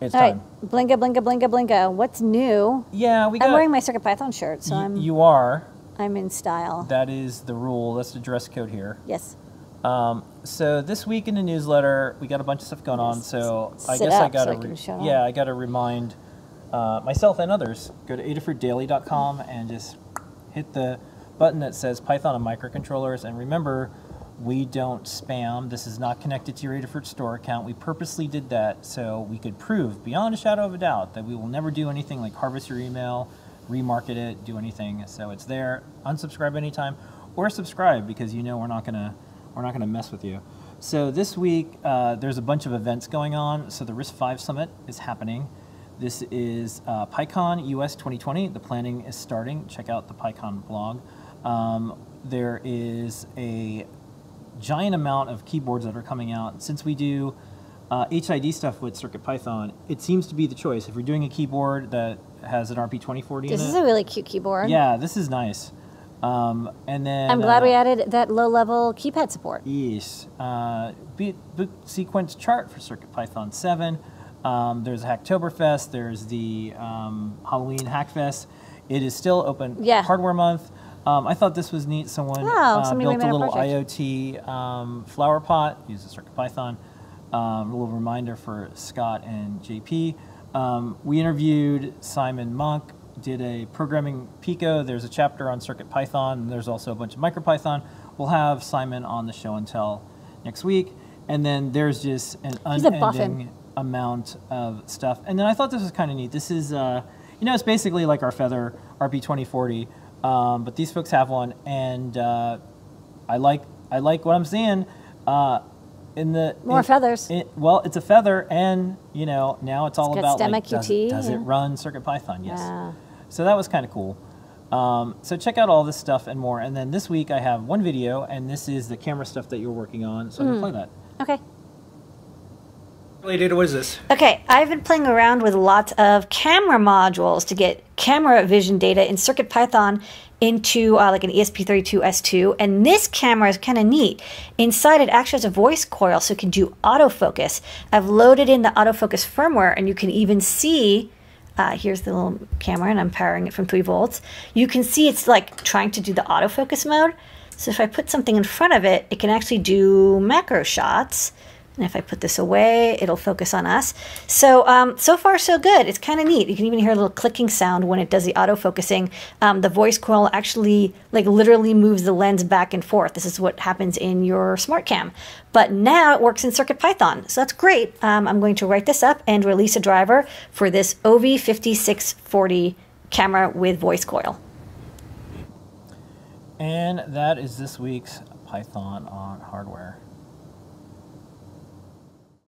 It's All right, time. blinka, blinka, blinka, blinka. What's new? Yeah, we got. I'm wearing my Circuit Python shirt, so I'm you are. I'm in style. That is the rule. That's the dress code here. yes. Um, so this week in the newsletter, we got a bunch of stuff going on. So I guess I got to. Can yeah, I got to remind uh, myself and others. Go to adafruitdaily.com and just hit the button that says Python and microcontrollers. And remember, we don't spam. This is not connected to your Adafruit store account. We purposely did that so we could prove beyond a shadow of a doubt that we will never do anything like harvest your email, remarket it, do anything. So it's there. Unsubscribe anytime or subscribe because you know we're not gonna we're not gonna mess with you. So this week uh, there's a bunch of events going on. So the RISC-V Summit is happening. This is uh, PyCon US 2020. The planning is starting. Check out the PyCon blog. Um, there is a giant amount of keyboards that are coming out. Since we do uh, HID stuff with CircuitPython, it seems to be the choice. If you're doing a keyboard that has an RP2040 This is it, a really cute keyboard. yeah, this is nice. Um, and then I'm glad uh, we added that low-level keypad support. Yes. Uh, boot, boot sequence chart for CircuitPython 7. Um, there's Hacktoberfest. There's the um, Halloween Hackfest. It is still open Yeah. hardware month. Um, I thought this was neat. Someone Oh, uh, built a a little project. IoT um, flower pot, uses CircuitPython. Um, a little reminder for Scott and JP. Um, we interviewed Simon Monk, did a programming Pico. There's a chapter on CircuitPython, and there's also a bunch of MicroPython. We'll have Simon on the show and tell next week. And then there's just an He's unending amount of stuff. And then I thought this was kind of neat. This is, uh, you know, it's basically like our Feather RP2040, um, but these folks have one, and uh, I like I like what I'm seeing. Uh, in the More in- feathers. it- well, it's a feather, and you know now it's all got about STEMMA like, does, QT, does it yeah. run CircuitPython? Yes. Yeah. So that was kind of cool. Um, so check out all this stuff and more. And then this week I have one video, and this is the camera stuff that you're working on. So I'm Hmm. gonna play that. Okay. Data, what is this? Okay, I've been playing around with lots of camera modules to get camera vision data in CircuitPython into uh, like an ESP32S2, and this camera is kind of neat. Inside it actually has a voice coil, so it can do autofocus. I've loaded in the autofocus firmware, and you can even see. Uh, here's the little camera, and I'm powering it from 3 volts. You can see it's like trying to do the autofocus mode. So if I put something in front of it, it can actually do macro shots. And if I put this away, it'll focus on us. So, um, so far so good. It's kind of neat. You can even hear a little clicking sound when it does the autofocusing. Um, the voice coil actually, like literally moves the lens back and forth. This is what happens in your smart cam. But now it works in CircuitPython. So that's great. Um, I'm going to write this up and release a driver for this OV5640 camera with voice coil. And that is this week's Python on hardware.